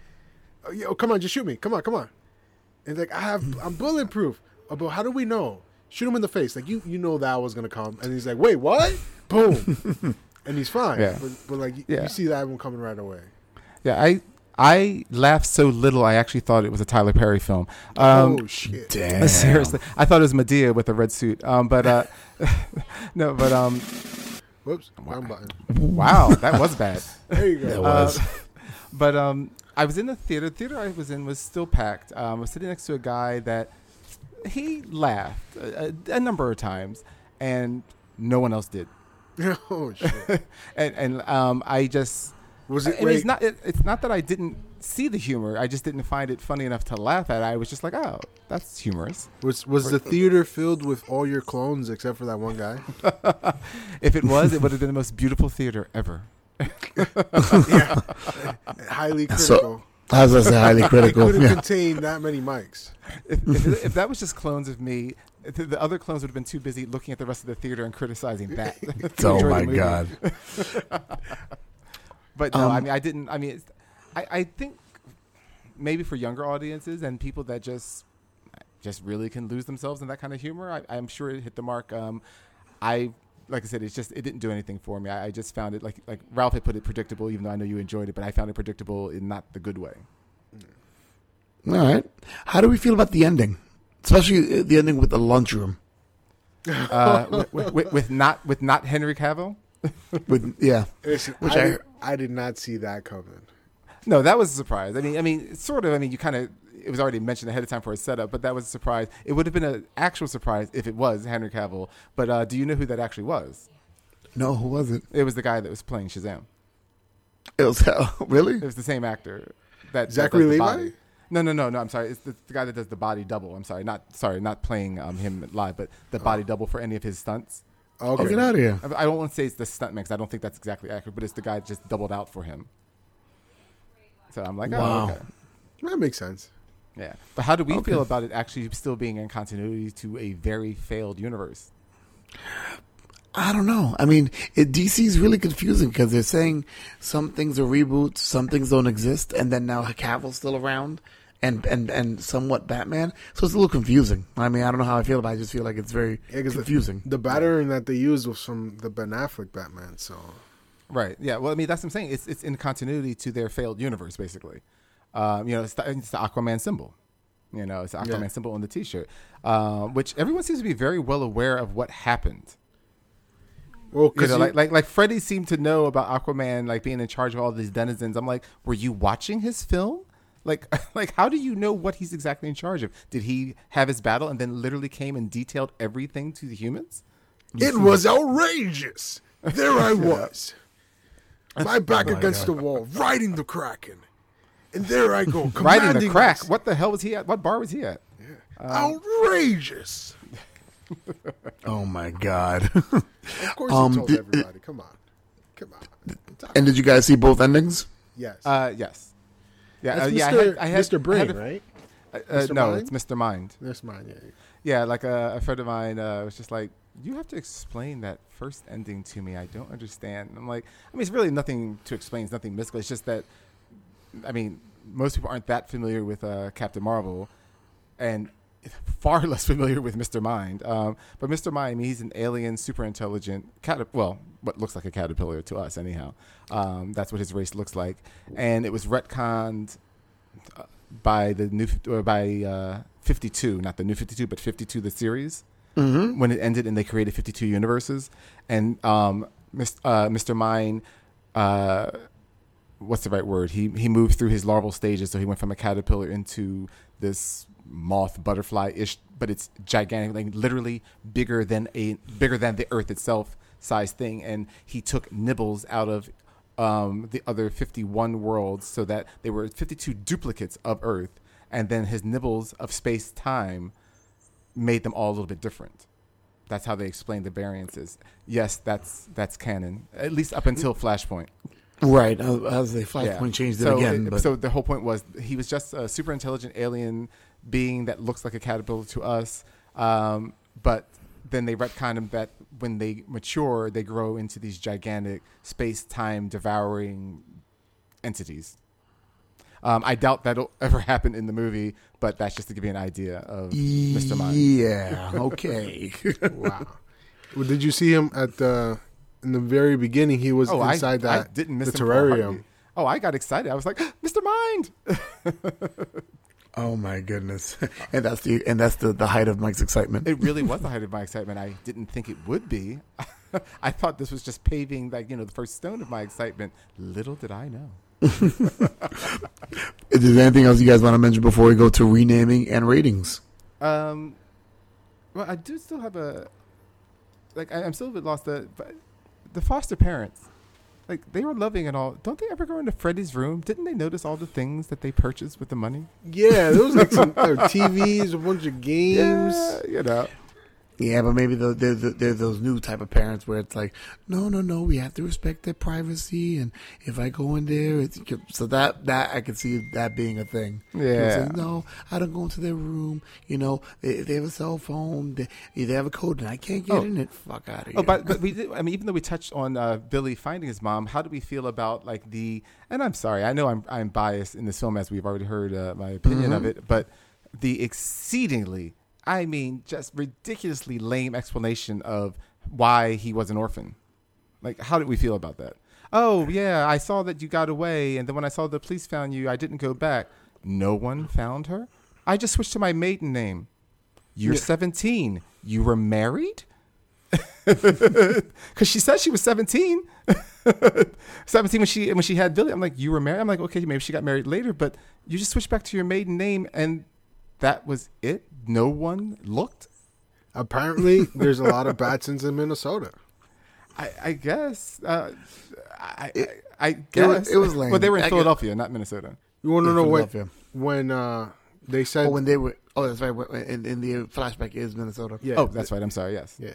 oh, yo come on just shoot me. Come on come on. And like i have i'm bulletproof. Oh, but how do we know? Shoot him in the face. Like you you know that was gonna come. And he's like wait what? Boom. And he's fine. Yeah. but, but like Yeah. you see that one coming right away. Yeah, I I laughed so little I actually thought it was a Tyler Perry film. Um, oh shit Damn. Seriously, I thought it was Madea with a red suit. Um, but uh, no, but um, Whoops, wrong button. Wow, that was bad. There you go. That was. But um, I was in the theater. The theater I was in was still packed. Um, I was sitting next to a guy that he laughed a, a, a number of times, and no one else did. oh shit. And and um, I just Was I it? mean, it's not. It, it's not that I didn't see the humor. I just didn't find it funny enough to laugh at. I was just like, oh, that's humorous. was was the theater filled with all your clones except for that one guy? If it was, it would have been the most beautiful theater ever. Highly So- critical. I was gonna say highly critical. Couldn't Yeah. contain that many mics. If, if, if that was just clones of me, the, the other clones would have been too busy looking at the rest of the theater and criticizing that. Oh my god. But no, I Um, mean, I didn't. I mean, it's, I, I think maybe for younger audiences and people that just just really can lose themselves in that kind of humor, I, I'm sure it hit the mark. Um, I like I said, it's just it didn't do anything for me. I, I just found it like like Ralph had put it predictable, even though I know you enjoyed it, but I found it predictable in not the good way. All right. How do we feel about the ending, especially uh, the ending with the lunchroom? Uh, with, with, with not with not Henry Cavill. With yeah, Listen, Which I, I- did, I did not see that coming. No, that was a surprise. I mean, I mean, sort of. I mean, you kind of it was already mentioned ahead of time for a setup, but that was a surprise. It would have been an actual surprise if it was Henry Cavill. But uh, do you know who that actually was? no, who was it? It was the guy that was playing Shazam. It was really. It was the same actor. That Zachary the Levi? body. No, no, no, no. I'm sorry. It's the, the guy that does the body double. I'm sorry. Not sorry. Not playing um, him live, but the body double for any of his stunts. Oh, Okay. get out of here. I I don't want to say it's the stuntman because I don't think that's exactly accurate, but it's the guy that just doubled out for him. So I'm like, oh, Wow. oh, okay. That makes sense. Yeah. But how do we Okay. feel about it actually still being in continuity to a very failed universe? I don't know. I mean, it, DC is really confusing because they're saying some things are reboots, some things don't exist, and then now Cavill's still around, and and and somewhat Batman. So it's a little confusing. I mean, I don't know how I feel, but I just feel like it's very Yeah, 'cause the- confusing. The batarang that they used was from the Ben Affleck Batman. So Right. Yeah. Well, I mean, that's what I'm saying. It's it's in continuity to their failed universe, basically. Um, you know, it's the, it's the Aquaman symbol. You know, it's the Aquaman Yeah. symbol on the T-shirt, um, which everyone seems to be very well aware of what happened. well, You because know, like like like Freddie seemed to know about Aquaman, like being in charge of all these denizens. I'm like, were you watching his film? Like, like, how do you know what he's exactly in charge of? Did he have his battle and then literally came and detailed everything to the humans? it was outrageous. There I was, my back my against God. the wall, riding the Kraken, and there I go, Riding the commanding crack. us. What the hell was he at? What bar was he at? outrageous. Oh my god! Of course, Um, he told did- everybody. Come on, come on. and did you guys see both endings? Yes, Uh, yes. Yeah, that's uh, yeah. I Mr. had, I had, Mr. Brain, I had a- right? Uh, Mr. no, Mind? it's Mr. Mind. That's mine. Yeah. Yeah, like a, a friend of mine uh, was just like, "You have to explain that first ending to me. I don't understand." And I'm like, I mean, it's really nothing to explain. It's nothing mystical. It's just that, I mean, most people aren't that familiar with uh, Captain Marvel, and far less familiar with Mr. Mind. Um, but Mr. Mind, I mean, he's an alien, super intelligent cat. Well, what looks like a caterpillar to us, anyhow. Um, that's what his race looks like, and it was retconned uh, by the new or by uh, 52, not the new 52, but 52 the series Mm-hmm. when it ended and they created 52 universes and um, Mis- uh, Mr. Mind uh, what's the right word he he moved through his larval stages so he went from a caterpillar into this moth butterfly ish but it's gigantic like literally bigger than a bigger than the earth itself size thing and he took nibbles out of um, the other 51 worlds so that they were 52 duplicates of earth and then his nibbles of space time made them all a little bit different. That's how they explain the variances. Yes, that's that's canon, at least up until Flashpoint. Right, uh, as they Flashpoint changed it so, again. it- but so the whole point was he was just a super intelligent alien being that looks like a caterpillar to us, um, but then they retcon him that when they mature, they grow into these gigantic space-time devouring entities. Um, I doubt that'll ever happen in the movie, but that's just to give you an idea of Mr. Mind. yeah, okay. Wow. well, did you see him at the in the very beginning? He was Oh, inside I, that I didn't miss the him for a terrarium. Oh, I got excited. I was like, Mr. Mind. Oh my goodness! And that's the and that's the, the height of Mike's excitement. It really was the height of my excitement. I didn't think it would be. I thought this was just paving, like you know, the first stone of my excitement. Little did I know. Is there anything else you guys want to mention before we go to renaming and ratings? Um, well, I do still have a like. I, I'm still a bit lost. The but the foster parents, like they were loving and all. Don't they ever go into Freddie's room? Didn't they notice all the things that they purchased with the money? Yeah, there was like some TVs, a bunch of games. Yeah, you know. Yeah, but maybe the, they're, they're those new type of parents where it's like, no, no, no, we have to respect their privacy, and if I go in there, it's, so that that I can see that being a thing. Yeah. Saying, no, I don't go into their room. You know, they, they have a cell phone, they, they have a code, and I can't get Oh. in it. Fuck out of here. Oh, but but we did, I mean, even though we touched on uh, Billy finding his mom, how do we feel about like the? And I'm sorry, I know I'm I'm biased in this film as we've already heard uh, my opinion of it, but the exceedingly, I mean, just ridiculously lame explanation of why he was an orphan. Like, how did we feel about that? Oh yeah, I saw that you got away, and then when I saw the police found you, I didn't go back. No one found her. I just switched to my maiden name. You're 17. You were married? Because she said she was 17. 17 when she when she had Billy. I'm like, you were married? I'm like, okay, maybe she got married later, but you just switched back to your maiden name and that was it? No one looked? Apparently, there's a lot of Batsons in Minnesota. I, I guess. Uh, I, I, I it guess. was- it was lame. Well, they were in I get- Philadelphia, not Minnesota. You want to In know what when uh, they said oh, when they were, oh, that's right. when- In, in the flashback is Minnesota. yeah, oh, that's right. I'm sorry. Yes. yeah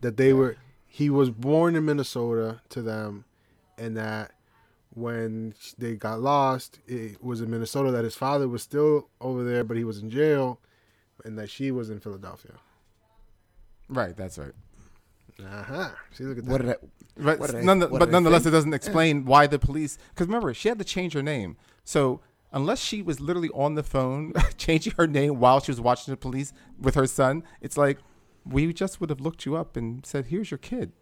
that they were he was born in Minnesota to them, and that when they got lost, it was in Minnesota that his father was still over there, but he was in jail, and that she was in Philadelphia. Right. That's right. Uh huh. See, look at that. What did I? But, What did I- none, what but did nonetheless, it doesn't explain why the police. Because remember, she had to change her name. So unless she was literally on the phone changing her name while she was watching the police with her son, it's like we just would have looked you up and said, "Here's your kid."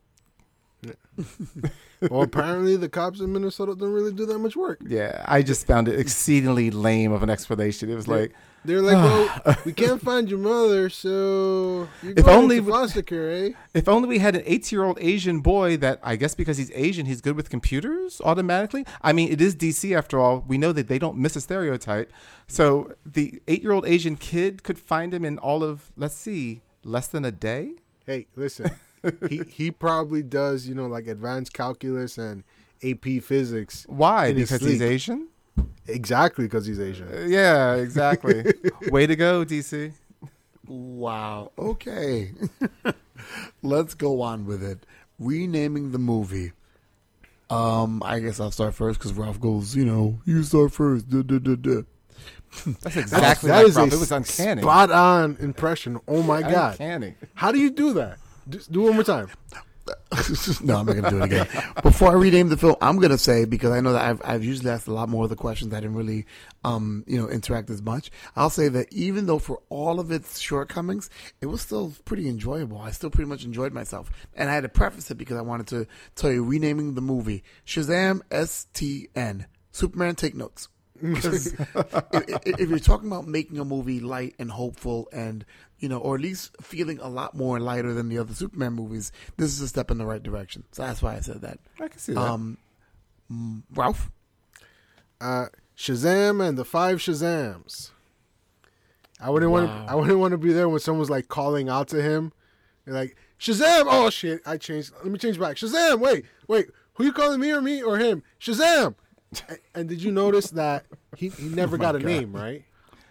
well, apparently the cops in Minnesota don't really do that much work. Yeah, I just found it exceedingly lame of an explanation. It was like, They're like, well, we can't find your mother, so you're If going only we- foster care, eh? if only we had an eight-year-old Asian boy that I guess because he's Asian, he's good with computers automatically. I mean, it is DC after all. We know that they don't miss a stereotype. So the eight-year-old Asian kid could find him in all of let's see, less than a day. Hey, listen, he he probably does, you know, like advanced calculus and AP physics. Why? Because he's. Asian? Exactly, because he's Asian. Uh, Yeah, exactly. Way to go, DC. Wow. Okay. Let's go on with it. Renaming the movie. Um, I guess I'll start first because Ralph goes. You know, you start first. Duh, duh, duh. That's exactly that like is Ralph. It was uncanny. spot on impression. Oh my god! Uncanny. How do you do that? Do, do it one more time. no, I'm not gonna do it again. Before I rename the film, I'm gonna say because I know that I've I've usually asked a lot more of the questions. I didn't really, um, you know, interact as much. I'll say that even though for all of its shortcomings, it was still pretty enjoyable. I still pretty much enjoyed myself, and I had to preface it because I wanted to tell you renaming the movie Shazam S T N Superman. Take notes. Because if, if- if you're talking about making a movie light and hopeful and you know or at least feeling a lot more lighter than the other superman movies this is a step in the right direction so that's why i said that I can see that. um mm, ralph Uh, Shazam and the five Shazams. I wouldn't want to. I wouldn't want to be there when someone's like calling out to him. They're like Shazam! Oh shit! I changed. Let me change back. Shazam! Wait, wait. Who you calling me or me or him? Shazam! And, and did you notice that he, he never got a name right?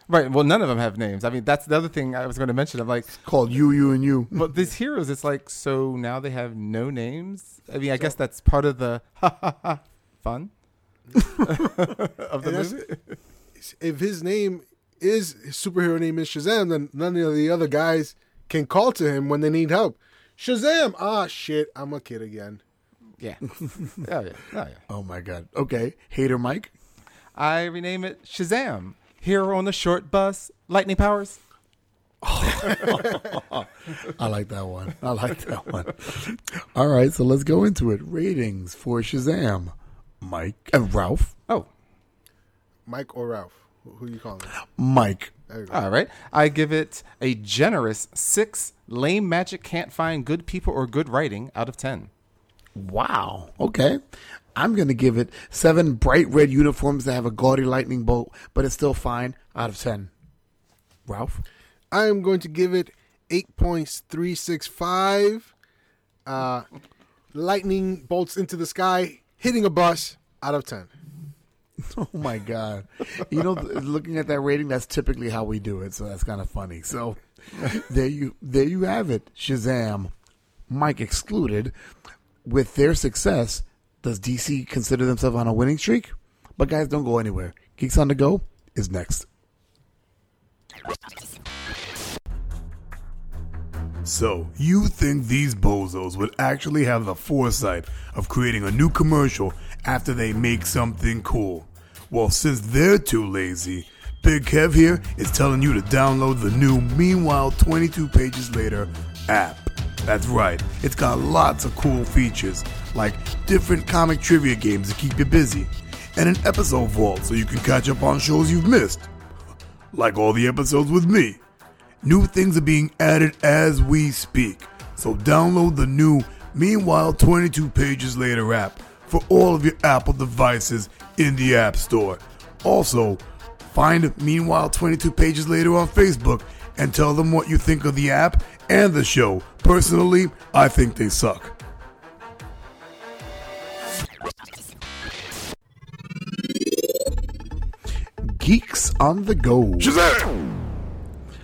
right. Well, none of them have names. I mean, that's the other thing I was going to mention. I'm like, called you you and you but these heroes, it's like, so now they have no names. I mean, I guess that's part of the ha, ha, ha, fun of the movie. If his name is his superhero name is Shazam, then none of the other guys can call to him when they need help. Shazam! Ah shit! I'm a kid again. Yeah. oh yeah. Oh yeah. oh my god okay hater mike I rename it Shazam. Hero on the short bus, lightning powers. i like that one i like that one all right so let's go into it ratings for shazam mike and ralph Oh, Mike or Ralph? Who, who you calling? Mike. There you go. All right. I give it a generous six. Lame magic can't find good people or good writing out of 10. Wow. Okay. I'm going to give it seven bright red uniforms that have a gaudy lightning bolt, but it's still fine out of 10. Ralph? I am going to give it 8.365. Uh, lightning bolts into the sky, hitting a bus out of 10. Oh my God. You know, looking at that rating, that's typically how we do it. So that's kind of funny. So there you, there you have it. Shazam. Mike excluded. With their success, does DC consider themselves on a winning streak? But guys, don't go anywhere. Geeks on the Go is next. So, you think these bozos would actually have the foresight of creating a new commercial after they make something cool? Well, since they're too lazy, Big Kev here is telling you to download the new Meanwhile 22 Pages Later app. That's right, it's got lots of cool features, like different comic trivia games to keep you busy, and an episode vault so you can catch up on shows you've missed. Like all the episodes with me. New things are being added as we speak. So download the new Meanwhile 22 Pages Later app for all of your Apple devices in the App Store. Also, find Meanwhile 22 Pages Later on Facebook and tell them what you think of the app and the show. Personally, I think they suck. Geeks on the Go. Shazam!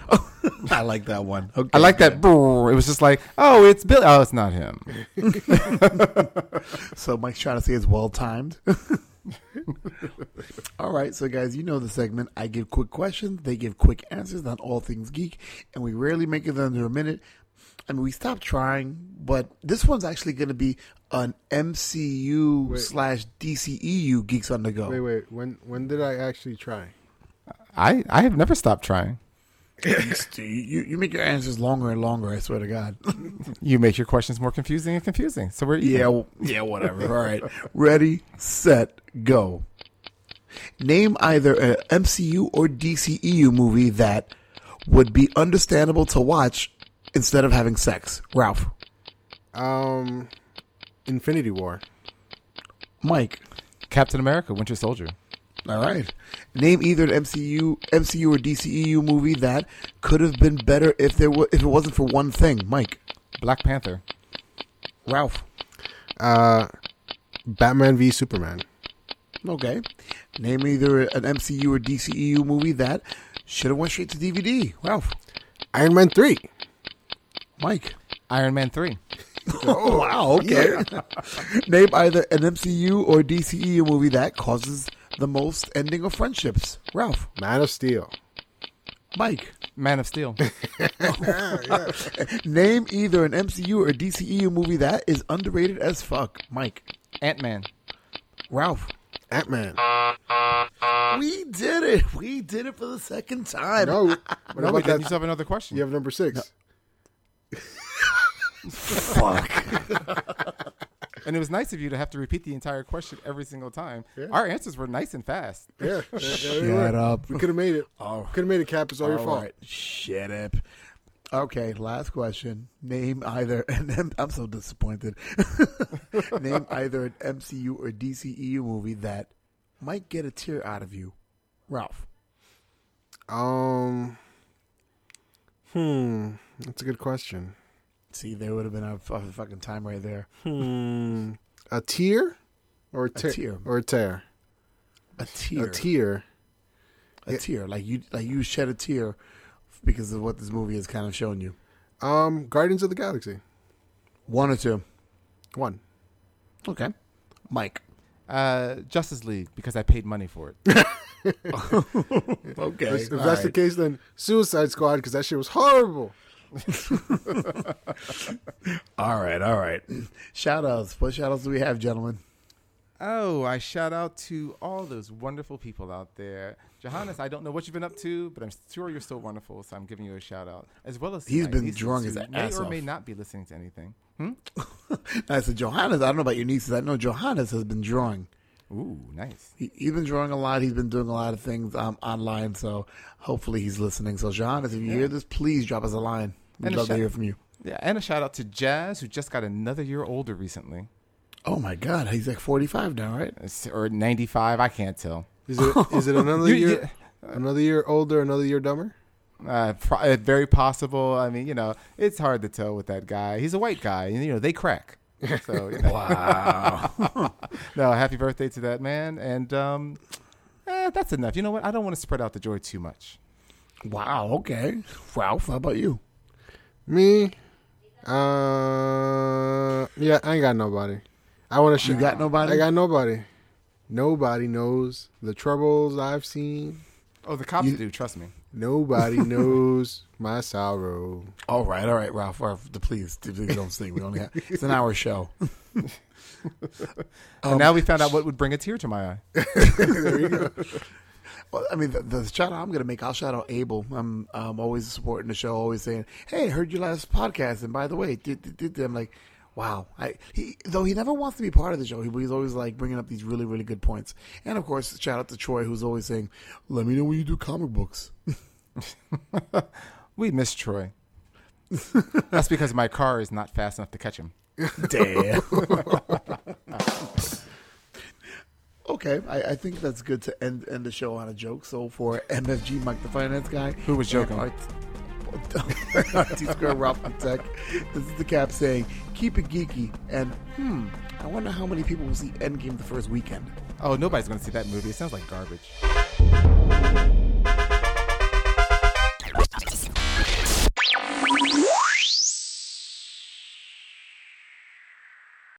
I like that one. Okay. I like that. brrr. It was just like, oh, it's Bill. Oh, it's not him. So Mike's trying to say it's well timed. all right, so guys, you know the segment. I give quick questions, they give quick answers on all things geek, and we rarely make it under a minute. I mean, we stopped trying, but this one's actually going to be an MCU Wait. slash DCEU Geeks on the Go. Wait, wait. When when did I actually try? I, I have never stopped trying. You, you make your answers longer and longer. I swear to God. You make your questions more confusing and confusing. So we're even. yeah, w- yeah, whatever. All right, ready, set, go. Name either an MCU or DCEU movie that would be understandable to watch instead of having sex. Ralph, Um, Infinity War. Mike. Captain America, Winter Soldier. All right. Name either an MCU, MCU or DCEU movie that could have been better if there were if it wasn't for one thing. Mike, Black Panther. Ralph. Uh, Batman v Superman. Okay. Name either an MCU or DCEU movie that should have went straight to DVD. Ralph. Iron Man three. Mike. Iron Man 3. Oh wow, okay. Name either an MCU or DCEU movie that causes the most ending of friendships. Ralph, Man of Steel. Mike. Man of Steel. Name either an MCU or DCEU movie that is underrated as fuck. Mike. Ant Man. Ralph. Ant Man. We did it. We did it for the second time. No, what No, we about didn't. You that? still have another question. You have number six. Fuck. And it was nice of you to have to repeat the entire question every single time. Our answers were nice and fast. Yeah. there- there Shut were. up. We could have made it. Oh. Could have made it, Cap. It's all your fault. right. Shut up. Okay, last question. Name either an M- I'm so disappointed. Name either an MCU or DCEU movie that might get a tear out of you. Ralph. Um. Hmm. That's a good question. See, there would have been a, a fucking time right there. Hmm. A tear, or a, tear, tear. or a tear. A tear. A tear. A tear. Like you like you shed a tear because of what this movie has kind of shown you. Um. Guardians of the Galaxy. One or two. One. Okay. Mike. Uh, Justice League, because I paid money for it. Okay. If that's the case, then Suicide Squad because that shit was horrible. All right, all right. Shout outs. What shout outs do we have, gentlemen? Oh, I shout out to all those wonderful people out there. Johannes, I don't know what you've been up to, but I'm sure you're still wonderful, so I'm giving you a shout out. As well as to He's been nieces drunk his who ass may or may not be listening to anything. Hmm? I said, Johannes, I don't know about your nieces. I know Johannes has been drawing. Ooh, nice. He, he's been drawing a lot. He's been doing a lot of things um, online. So hopefully he's listening. So John, if you hear this, please drop us a line. We'd And a love to hear from you. Yeah, and a shout out to Jazz, who just got another year older recently, Oh my God, he's like 45 now, right? It's- or 95. I can't tell. Is it is it another You- year? Another year older, another year dumber. Uh, pro- uh, very possible. I mean, you know, it's hard to tell with that guy. He's a white guy, and you know they crack. So you know. Wow. no, happy birthday to that man, and um, eh, that's enough. You know what? I don't want to spread out the joy too much. wow. Okay. Ralph, how about you? Me, uh, yeah, I ain't got nobody. I want to. You got nobody? I got nobody. Nobody knows the troubles I've seen. Oh, the cops You- do. Trust me. Nobody knows my sorrow. All right, all right, Ralph. Ralph, the- please, please don't sing. We only have it's an hour show. and now we found out what would bring a tear to my eye. Well, I mean, the, the shout out I'm going to make, I'll shout out Abel. I'm um, always supporting the show, always saying, "Hey, I heard your last podcast, and by the way, did, did, did, I'm like, wow. I he though he never wants to be part of the show. He, he's always like bringing up these really really good points. And of course, shout out to Troy, who's always saying, "Let me know when you do comic books." We miss Troy. That's because my car is not fast enough to catch him. Damn. okay, I, I think that's good to end end the show on a joke. So for MFG, Mike the Finance Guy, Who was joking? T Square Ralph Tech. This is the cap saying, "Keep it geeky." And hmm, I wonder how many people will see Endgame the first weekend. Oh, nobody's going to see that movie. It sounds like garbage.